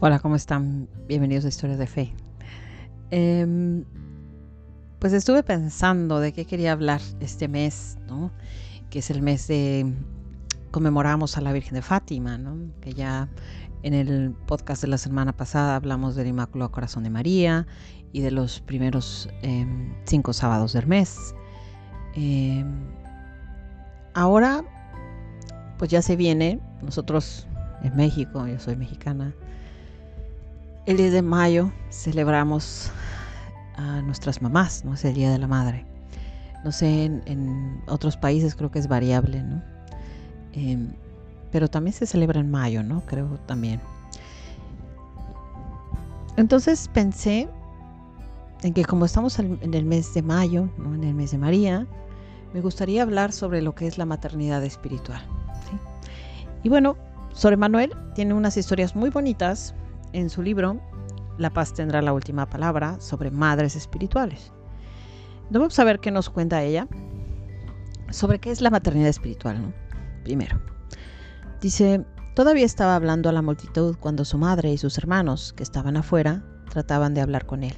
Hola, ¿cómo están? Bienvenidos a Historias de Fe. Em, pues estuve pensando de qué quería hablar este mes, ¿no? Que es el mes de conmemoramos a la Virgen de Fátima, ¿no? Que ya en el podcast de la semana pasada hablamos del Inmaculado Corazón de María y de los primeros em, cinco sábados del mes. Em, ahora, pues ya se viene, nosotros en México, yo soy mexicana, el 10 de mayo celebramos a nuestras mamás, ¿no? Es el Día de la Madre. No sé, en, otros países creo que es variable, ¿no? Em, pero también se celebra en mayo, ¿no? Creo también. Entonces pensé en que como estamos en el mes de mayo, ¿no? en el mes de María, me gustaría hablar sobre lo que es la maternidad espiritual. Y bueno, sobre Manuel tiene unas historias muy bonitas en su libro La paz tendrá la última palabra sobre madres espirituales. Vamos a ver qué nos cuenta ella sobre qué es la maternidad espiritual. Primero, dice, todavía estaba hablando a la multitud cuando su madre y sus hermanos, que estaban afuera, trataban de hablar con él.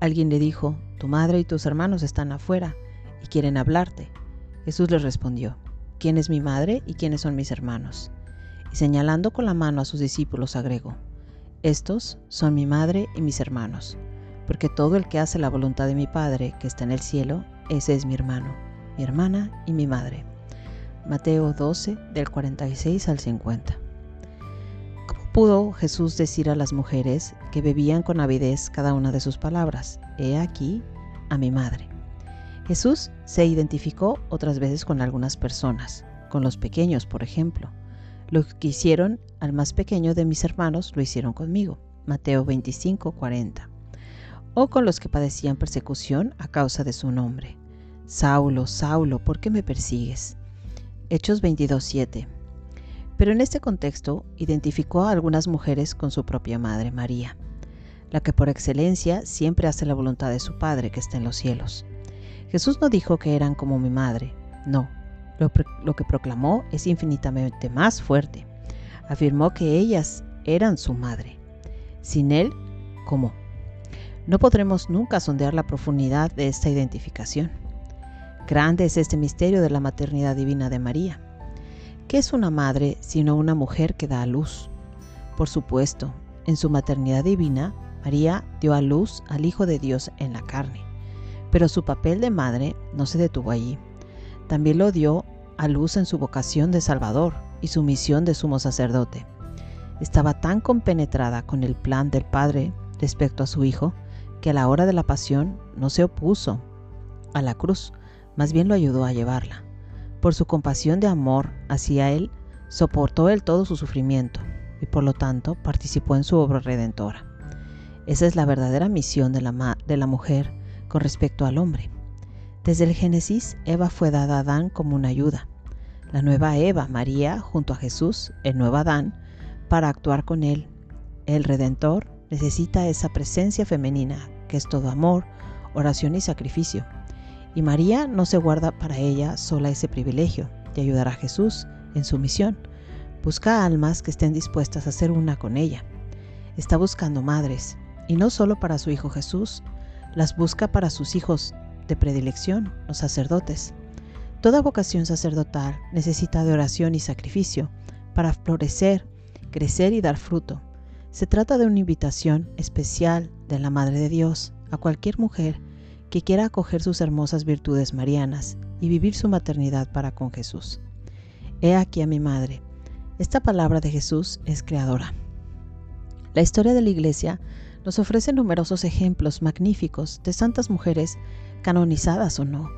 Alguien le dijo, tu madre y tus hermanos están afuera y quieren hablarte. Jesús les respondió, ¿quién es mi madre y quiénes son mis hermanos? Y señalando con la mano a sus discípulos agregó, estos son mi madre y mis hermanos, porque todo el que hace la voluntad de mi Padre que está en el cielo, ese es mi hermano, mi hermana y mi madre. Mateo 12 del 46 al 50. ¿Cómo pudo Jesús decir a las mujeres que bebían con avidez cada una de sus palabras? He aquí a mi madre. Jesús se identificó otras veces con algunas personas, con los pequeños, por ejemplo lo que hicieron al más pequeño de mis hermanos lo hicieron conmigo. Mateo 25, 40. O con los que padecían persecución a causa de su nombre. Saulo, Saulo, ¿por qué me persigues? Hechos 22, 7. Pero en este contexto identificó a algunas mujeres con su propia madre, María, la que por excelencia siempre hace la voluntad de su Padre que está en los cielos. Jesús no dijo que eran como mi madre, no, lo, que proclamó es infinitamente más fuerte. Afirmó que ellas eran su madre. Sin él, ¿cómo? No podremos nunca sondear la profundidad de esta identificación. Grande es este misterio de la maternidad divina de María. ¿Qué es una madre sino una mujer que da a luz? Por supuesto, en su maternidad divina, María dio a luz al Hijo de Dios en la carne. Pero su papel de madre no se detuvo allí. También lo dio a luz en su vocación de Salvador y su misión de sumo sacerdote. Estaba tan compenetrada con el plan del Padre respecto a su Hijo que a la hora de la pasión no se opuso a la cruz, más bien lo ayudó a llevarla. Por su compasión de amor hacia Él, soportó él todo su sufrimiento y por lo tanto participó en su obra redentora. Esa es la verdadera misión de la, de la mujer con respecto al hombre. Desde el Génesis, Eva fue dada a Adán como una ayuda. La nueva Eva, María, junto a Jesús, el nuevo Adán, para actuar con él. El Redentor necesita esa presencia femenina, que es todo amor, oración y sacrificio. Y María no se guarda para ella sola ese privilegio de ayudar a Jesús en su misión. Busca almas que estén dispuestas a ser una con ella. Está buscando madres, y no solo para su Hijo Jesús, las busca para sus hijos de predilección, los sacerdotes. Toda vocación sacerdotal necesita de oración y sacrificio para florecer, crecer y dar fruto. Se trata de una invitación especial de la Madre de Dios a cualquier mujer que quiera acoger sus hermosas virtudes marianas y vivir su maternidad para con Jesús. He aquí a mi Madre. Esta palabra de Jesús es creadora. La historia de la Iglesia nos ofrece numerosos ejemplos magníficos de santas mujeres canonizadas o no,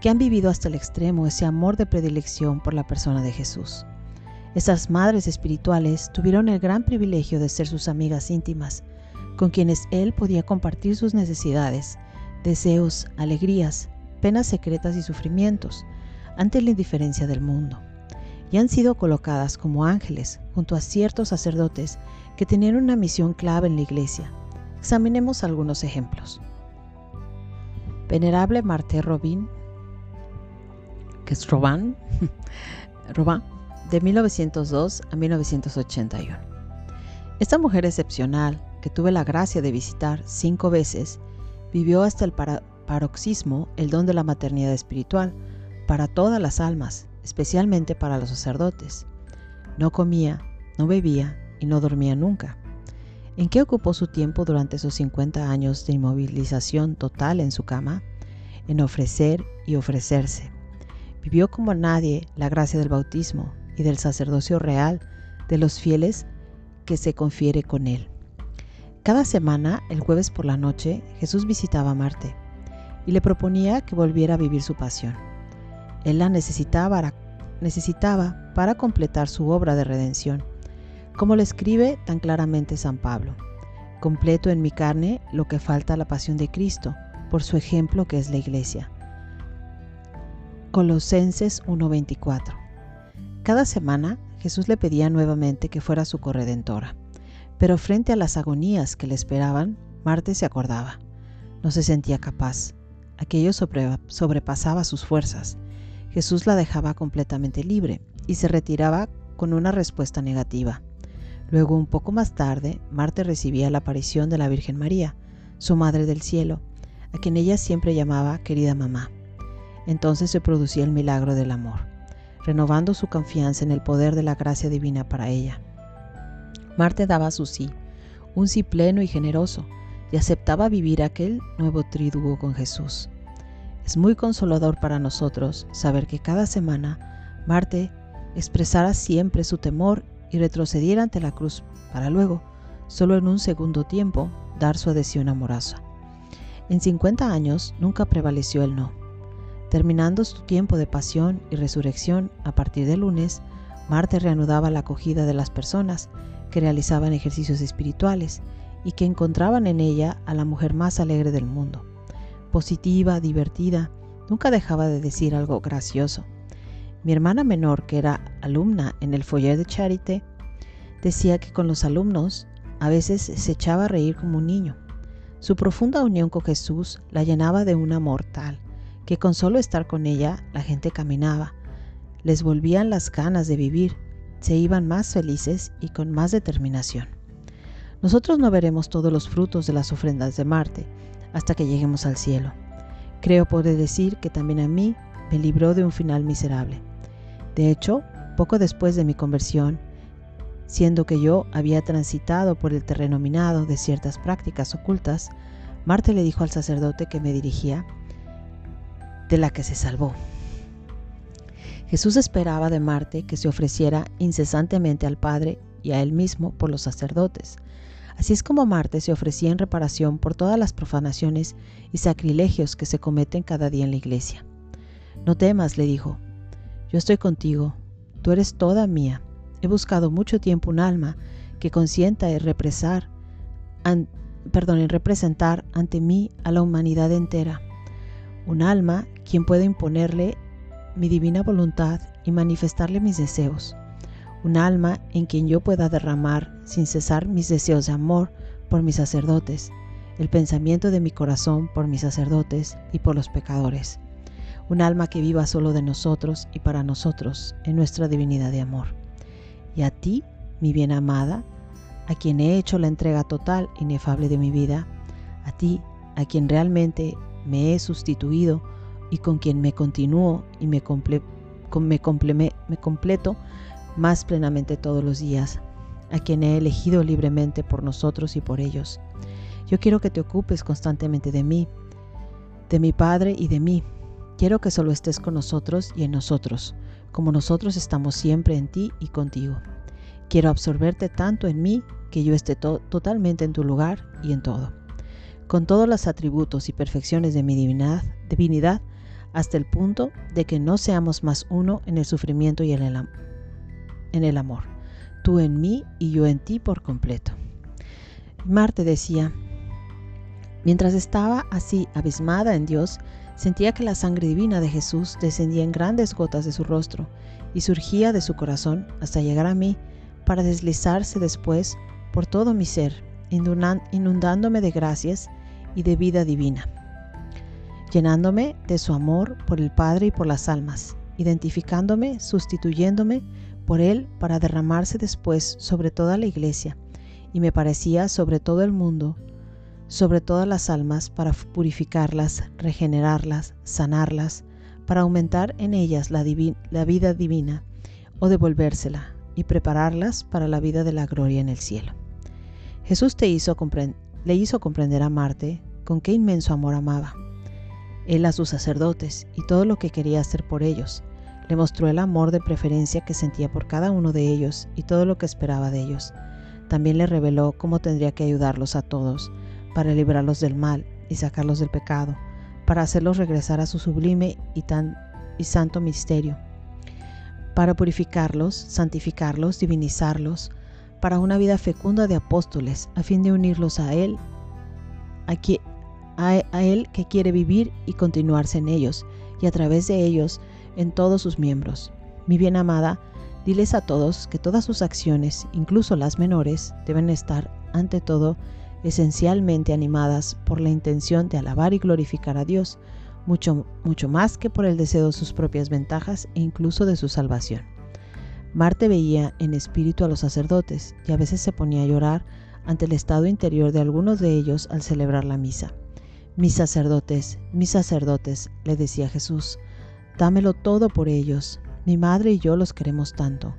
que han vivido hasta el extremo ese amor de predilección por la persona de Jesús. Esas madres espirituales tuvieron el gran privilegio de ser sus amigas íntimas, con quienes Él podía compartir sus necesidades, deseos, alegrías, penas secretas y sufrimientos, ante la indiferencia del mundo. Y han sido colocadas como ángeles junto a ciertos sacerdotes que tenían una misión clave en la iglesia. Examinemos algunos ejemplos. Venerable Marté Robin, que es Robin, Robin, de 1902 a 1981. Esta mujer excepcional, que tuve la gracia de visitar cinco veces, vivió hasta el paroxismo el don de la maternidad espiritual para todas las almas, especialmente para los sacerdotes. No comía, no bebía y no dormía nunca. ¿En qué ocupó su tiempo durante esos 50 años de inmovilización total en su cama? En ofrecer y ofrecerse. Vivió como nadie la gracia del bautismo y del sacerdocio real de los fieles que se confiere con él. Cada semana, el jueves por la noche, Jesús visitaba a Marte y le proponía que volviera a vivir su pasión. Él la necesitaba para completar su obra de redención, como le escribe tan claramente San Pablo. Completo en mi carne lo que falta a la pasión de Cristo, por su ejemplo que es la iglesia. Colosenses 1:24. Cada semana Jesús le pedía nuevamente que fuera su corredentora. Pero frente a las agonías que le esperaban, Marte se acordaba. No se sentía capaz. Aquello sobrepasaba sus fuerzas. Jesús la dejaba completamente libre y se retiraba con una respuesta negativa. Luego, un poco más tarde, Marte recibía la aparición de la Virgen María, su Madre del Cielo, a quien ella siempre llamaba querida mamá. Entonces se producía el milagro del amor renovando su confianza en el poder de la gracia divina para ella. Marte daba su sí, un sí pleno y generoso, y aceptaba vivir aquel nuevo triduo con Jesús. Es muy consolador para nosotros saber que cada semana Marte expresara siempre su temor y retrocediera ante la cruz para luego, solo en un segundo tiempo, dar su adhesión amorosa. En 50 años nunca prevaleció el no. Terminando su tiempo de pasión y resurrección a partir del lunes, Marte reanudaba la acogida de las personas que realizaban ejercicios espirituales y que encontraban en ella a la mujer más alegre del mundo. Positiva, divertida, nunca dejaba de decir algo gracioso. Mi hermana menor, que era alumna en el foyer de Charité, decía que con los alumnos a veces se echaba a reír como un niño. Su profunda unión con Jesús la llenaba de un amor tal que con solo estar con ella la gente caminaba, les volvían las ganas de vivir, se iban más felices y con más determinación. Nosotros no veremos todos los frutos de las ofrendas de Marte hasta que lleguemos al cielo. Creo poder decir que también a mí me libró de un final miserable. De hecho, poco después de mi conversión, siendo que yo había transitado por el terreno minado de ciertas prácticas ocultas, Marte le dijo al sacerdote que me dirigía de la que se salvó. Jesús esperaba de Marte que se ofreciera incesantemente al Padre y a él mismo por los sacerdotes. Así es como Marte se ofrecía en reparación por todas las profanaciones y sacrilegios que se cometen cada día en la iglesia. No temas, le dijo, yo estoy contigo, tú eres toda mía. He buscado mucho tiempo un alma que consienta en represar, en representar ante mí a la humanidad entera. Un alma quien pueda imponerle mi divina voluntad y manifestarle mis deseos, un alma en quien yo pueda derramar sin cesar mis deseos de amor por mis sacerdotes, el pensamiento de mi corazón por mis sacerdotes y por los pecadores, un alma que viva solo de nosotros y para nosotros en nuestra divinidad de amor. Y a ti, mi bien amada, a quien he hecho la entrega total inefable de mi vida, a ti, a quien realmente me he sustituido y con quien me continúo y me, me, me completo más plenamente todos los días, a quien he elegido libremente por nosotros y por ellos. Yo quiero que te ocupes constantemente de mí, de mi Padre y de mí. Quiero que solo estés con nosotros y en nosotros, como nosotros estamos siempre en ti y contigo. Quiero absorberte tanto en mí que yo esté totalmente en tu lugar y en todo con todos los atributos y perfecciones de mi divinidad, divinidad hasta el punto de que no seamos más uno en el sufrimiento y en el, en el amor, tú en mí y yo en ti por completo. Marte decía, mientras estaba así abismada en Dios, sentía que la sangre divina de Jesús descendía en grandes gotas de su rostro y surgía de su corazón hasta llegar a mí para deslizarse después por todo mi ser, inundándome de gracias y de vida divina, llenándome de su amor por el Padre y por las almas, identificándome, sustituyéndome por Él para derramarse después sobre toda la iglesia y me parecía sobre todo el mundo, sobre todas las almas, para purificarlas, regenerarlas, sanarlas, para aumentar en ellas la, vida divina o devolvérsela y prepararlas para la vida de la gloria en el cielo. Jesús te hizo le hizo comprender a Marte con qué inmenso amor amaba. Él a sus sacerdotes y todo lo que quería hacer por ellos. Le mostró el amor de preferencia que sentía por cada uno de ellos y todo lo que esperaba de ellos. También le reveló cómo tendría que ayudarlos a todos para librarlos del mal y sacarlos del pecado, para hacerlos regresar a su sublime y, tan, y santo misterio, para purificarlos, santificarlos, divinizarlos, para una vida fecunda de apóstoles, a fin de unirlos a Él, a, a Él que quiere vivir y continuarse en ellos, y a través de ellos en todos sus miembros. Mi bien amada, diles a todos que todas sus acciones, incluso las menores, deben estar, ante todo, esencialmente animadas por la intención de alabar y glorificar a Dios, mucho, mucho más que por el deseo de sus propias ventajas e incluso de su salvación. Marte veía en espíritu a los sacerdotes y a veces se ponía a llorar ante el estado interior de algunos de ellos al celebrar la misa. Mis sacerdotes, mis sacerdotes, le decía Jesús, dámelo todo por ellos. Mi madre y yo los queremos tanto.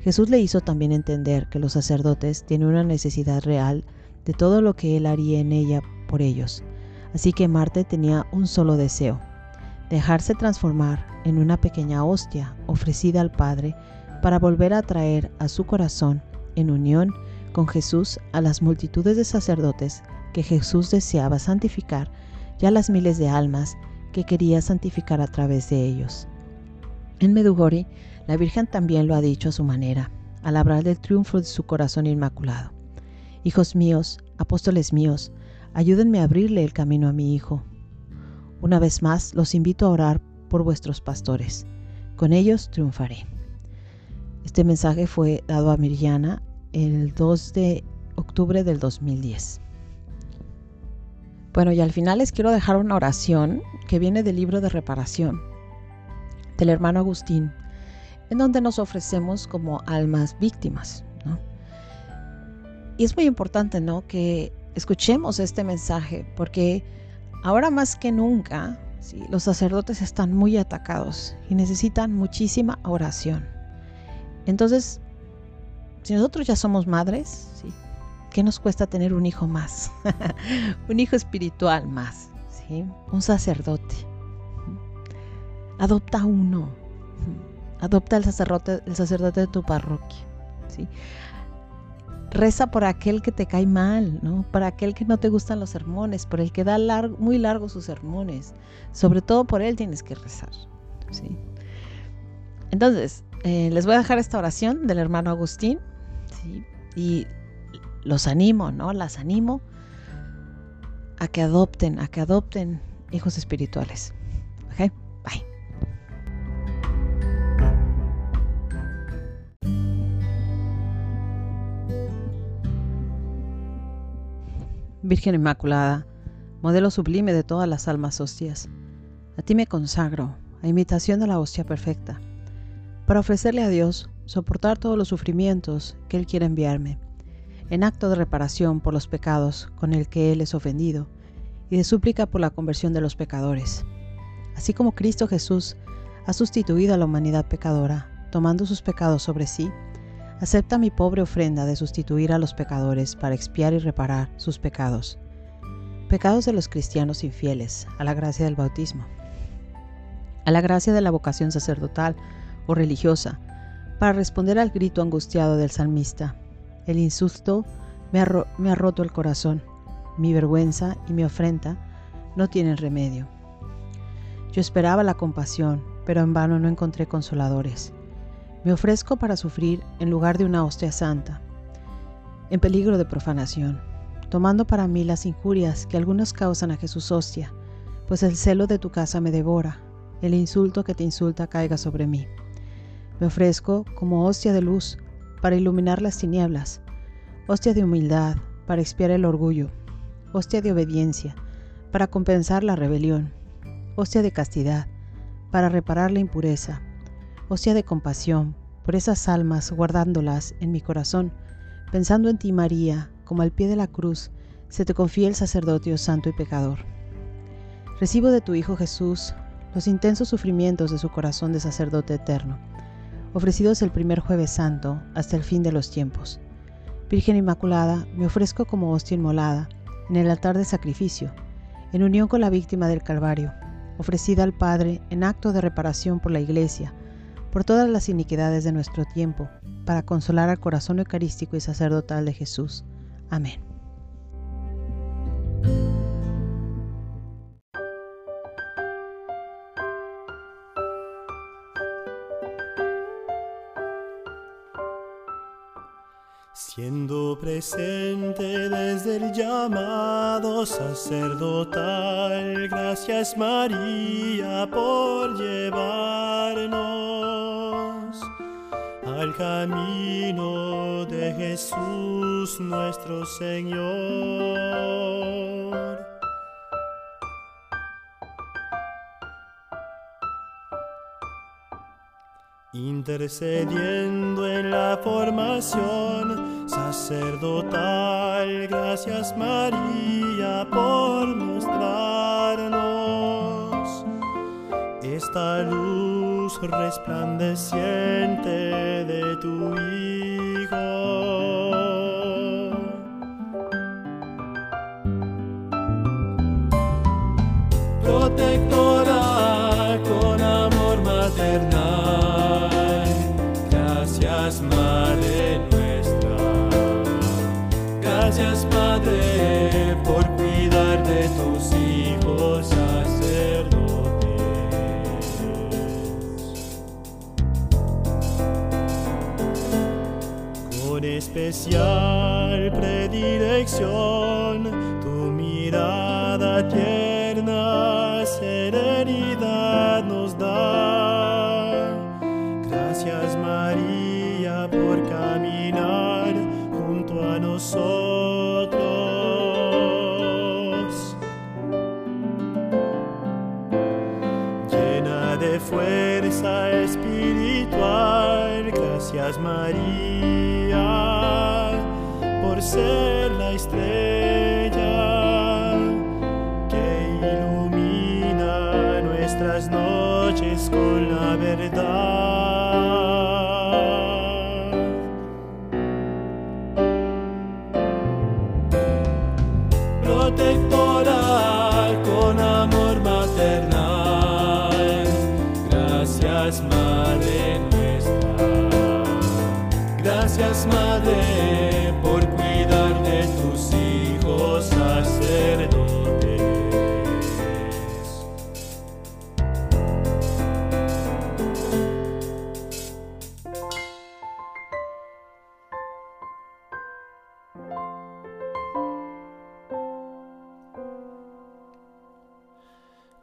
Jesús le hizo también entender que los sacerdotes tienen una necesidad real de todo lo que él haría en ella por ellos. Así que Marte tenía un solo deseo, dejarse transformar en una pequeña hostia ofrecida al Padre para volver a traer a su corazón, en unión con Jesús, a las multitudes de sacerdotes que Jesús deseaba santificar y a las miles de almas que quería santificar a través de ellos. En Medugori, la Virgen también lo ha dicho a su manera, al hablar del triunfo de su corazón inmaculado. Hijos míos, apóstoles míos, ayúdenme a abrirle el camino a mi Hijo. Una vez más, los invito a orar por vuestros pastores. Con ellos triunfaré. Este mensaje fue dado a Miriana el 2 de octubre del 2010. Bueno, y al final les quiero dejar una oración que viene del libro de reparación del hermano Agustín, en donde nos ofrecemos como almas víctimas. Y es muy importante, ¿no? Que escuchemos este mensaje, porque ahora más que nunca, los sacerdotes están muy atacados y necesitan muchísima oración. Entonces, si nosotros ya somos madres. ¿qué nos cuesta tener un hijo más? un hijo espiritual más. Un sacerdote. Adopta uno. Adopta el sacerdote, el sacerdote de tu parroquia. ¿sí? Reza por aquel que te cae mal, ¿no? Por aquel que no te gustan los sermones, por el que da muy largos sus sermones. Sobre todo por él tienes que rezar. ¿sí? Entonces, eh, les voy a dejar esta oración del hermano Agustín. Y los animo, ¿no? Las animo a que adopten, a que adopten hijos espirituales. Virgen Inmaculada, modelo sublime de todas las almas hostias, a ti me consagro, a imitación de la hostia perfecta, para ofrecerle a Dios soportar todos los sufrimientos que Él quiere enviarme, en acto de reparación por los pecados con el que Él es ofendido, y de súplica por la conversión de los pecadores. Así como Cristo Jesús ha sustituido a la humanidad pecadora, tomando sus pecados sobre sí, Acepta mi pobre ofrenda de sustituir a los pecadores para expiar y reparar sus pecados. Pecados de los cristianos infieles a la gracia del bautismo. A la gracia de la vocación sacerdotal o religiosa, para responder al grito angustiado del salmista. El insulto me ha, me ha roto el corazón. Mi vergüenza y mi ofrenda no tienen remedio. Yo esperaba la compasión, pero en vano no encontré consoladores. Me ofrezco para sufrir en lugar de una hostia santa, en peligro de profanación, tomando para mí las injurias que algunos causan a Jesús hostia, pues el celo de tu casa me devora, el insulto que te insulta caiga sobre mí. Me ofrezco como hostia de luz para iluminar las tinieblas, hostia de humildad para expiar el orgullo, hostia de obediencia para compensar la rebelión, hostia de castidad para reparar la impureza, hostia de compasión por esas almas guardándolas en mi corazón, pensando en ti María, como al pie de la cruz, se te confía el sacerdocio santo y pecador. Recibo de tu Hijo Jesús los intensos sufrimientos de su corazón de sacerdote eterno, ofrecidos el primer jueves santo hasta el fin de los tiempos. Virgen Inmaculada, me ofrezco como hostia inmolada en el altar de sacrificio, en unión con la víctima del Calvario, ofrecida al Padre en acto de reparación por la Iglesia, por todas las iniquidades de nuestro tiempo, para consolar al corazón eucarístico y sacerdotal de Jesús. Amén. Siendo presente desde el llamado sacerdotal, gracias María por llevarnos al camino de Jesús nuestro Señor. Intercediendo en la formación sacerdotal, gracias María por mostrarnos esta luz resplandeciente de tu Hijo. Protectora especial predilección, por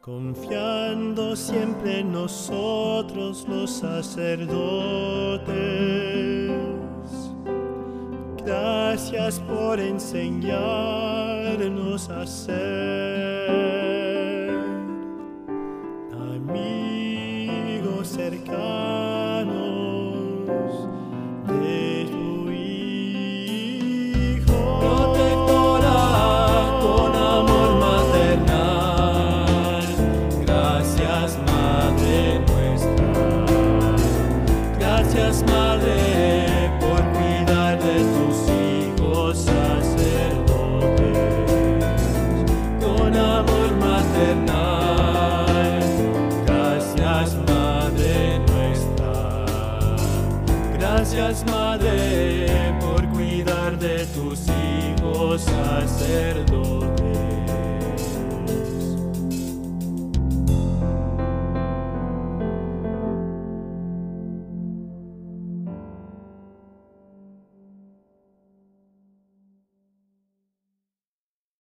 Confiando siempre en nosotros los sacerdotes. Gracias por enseñarnos a ser Madre, por cuidar de tus hijos sacerdotes.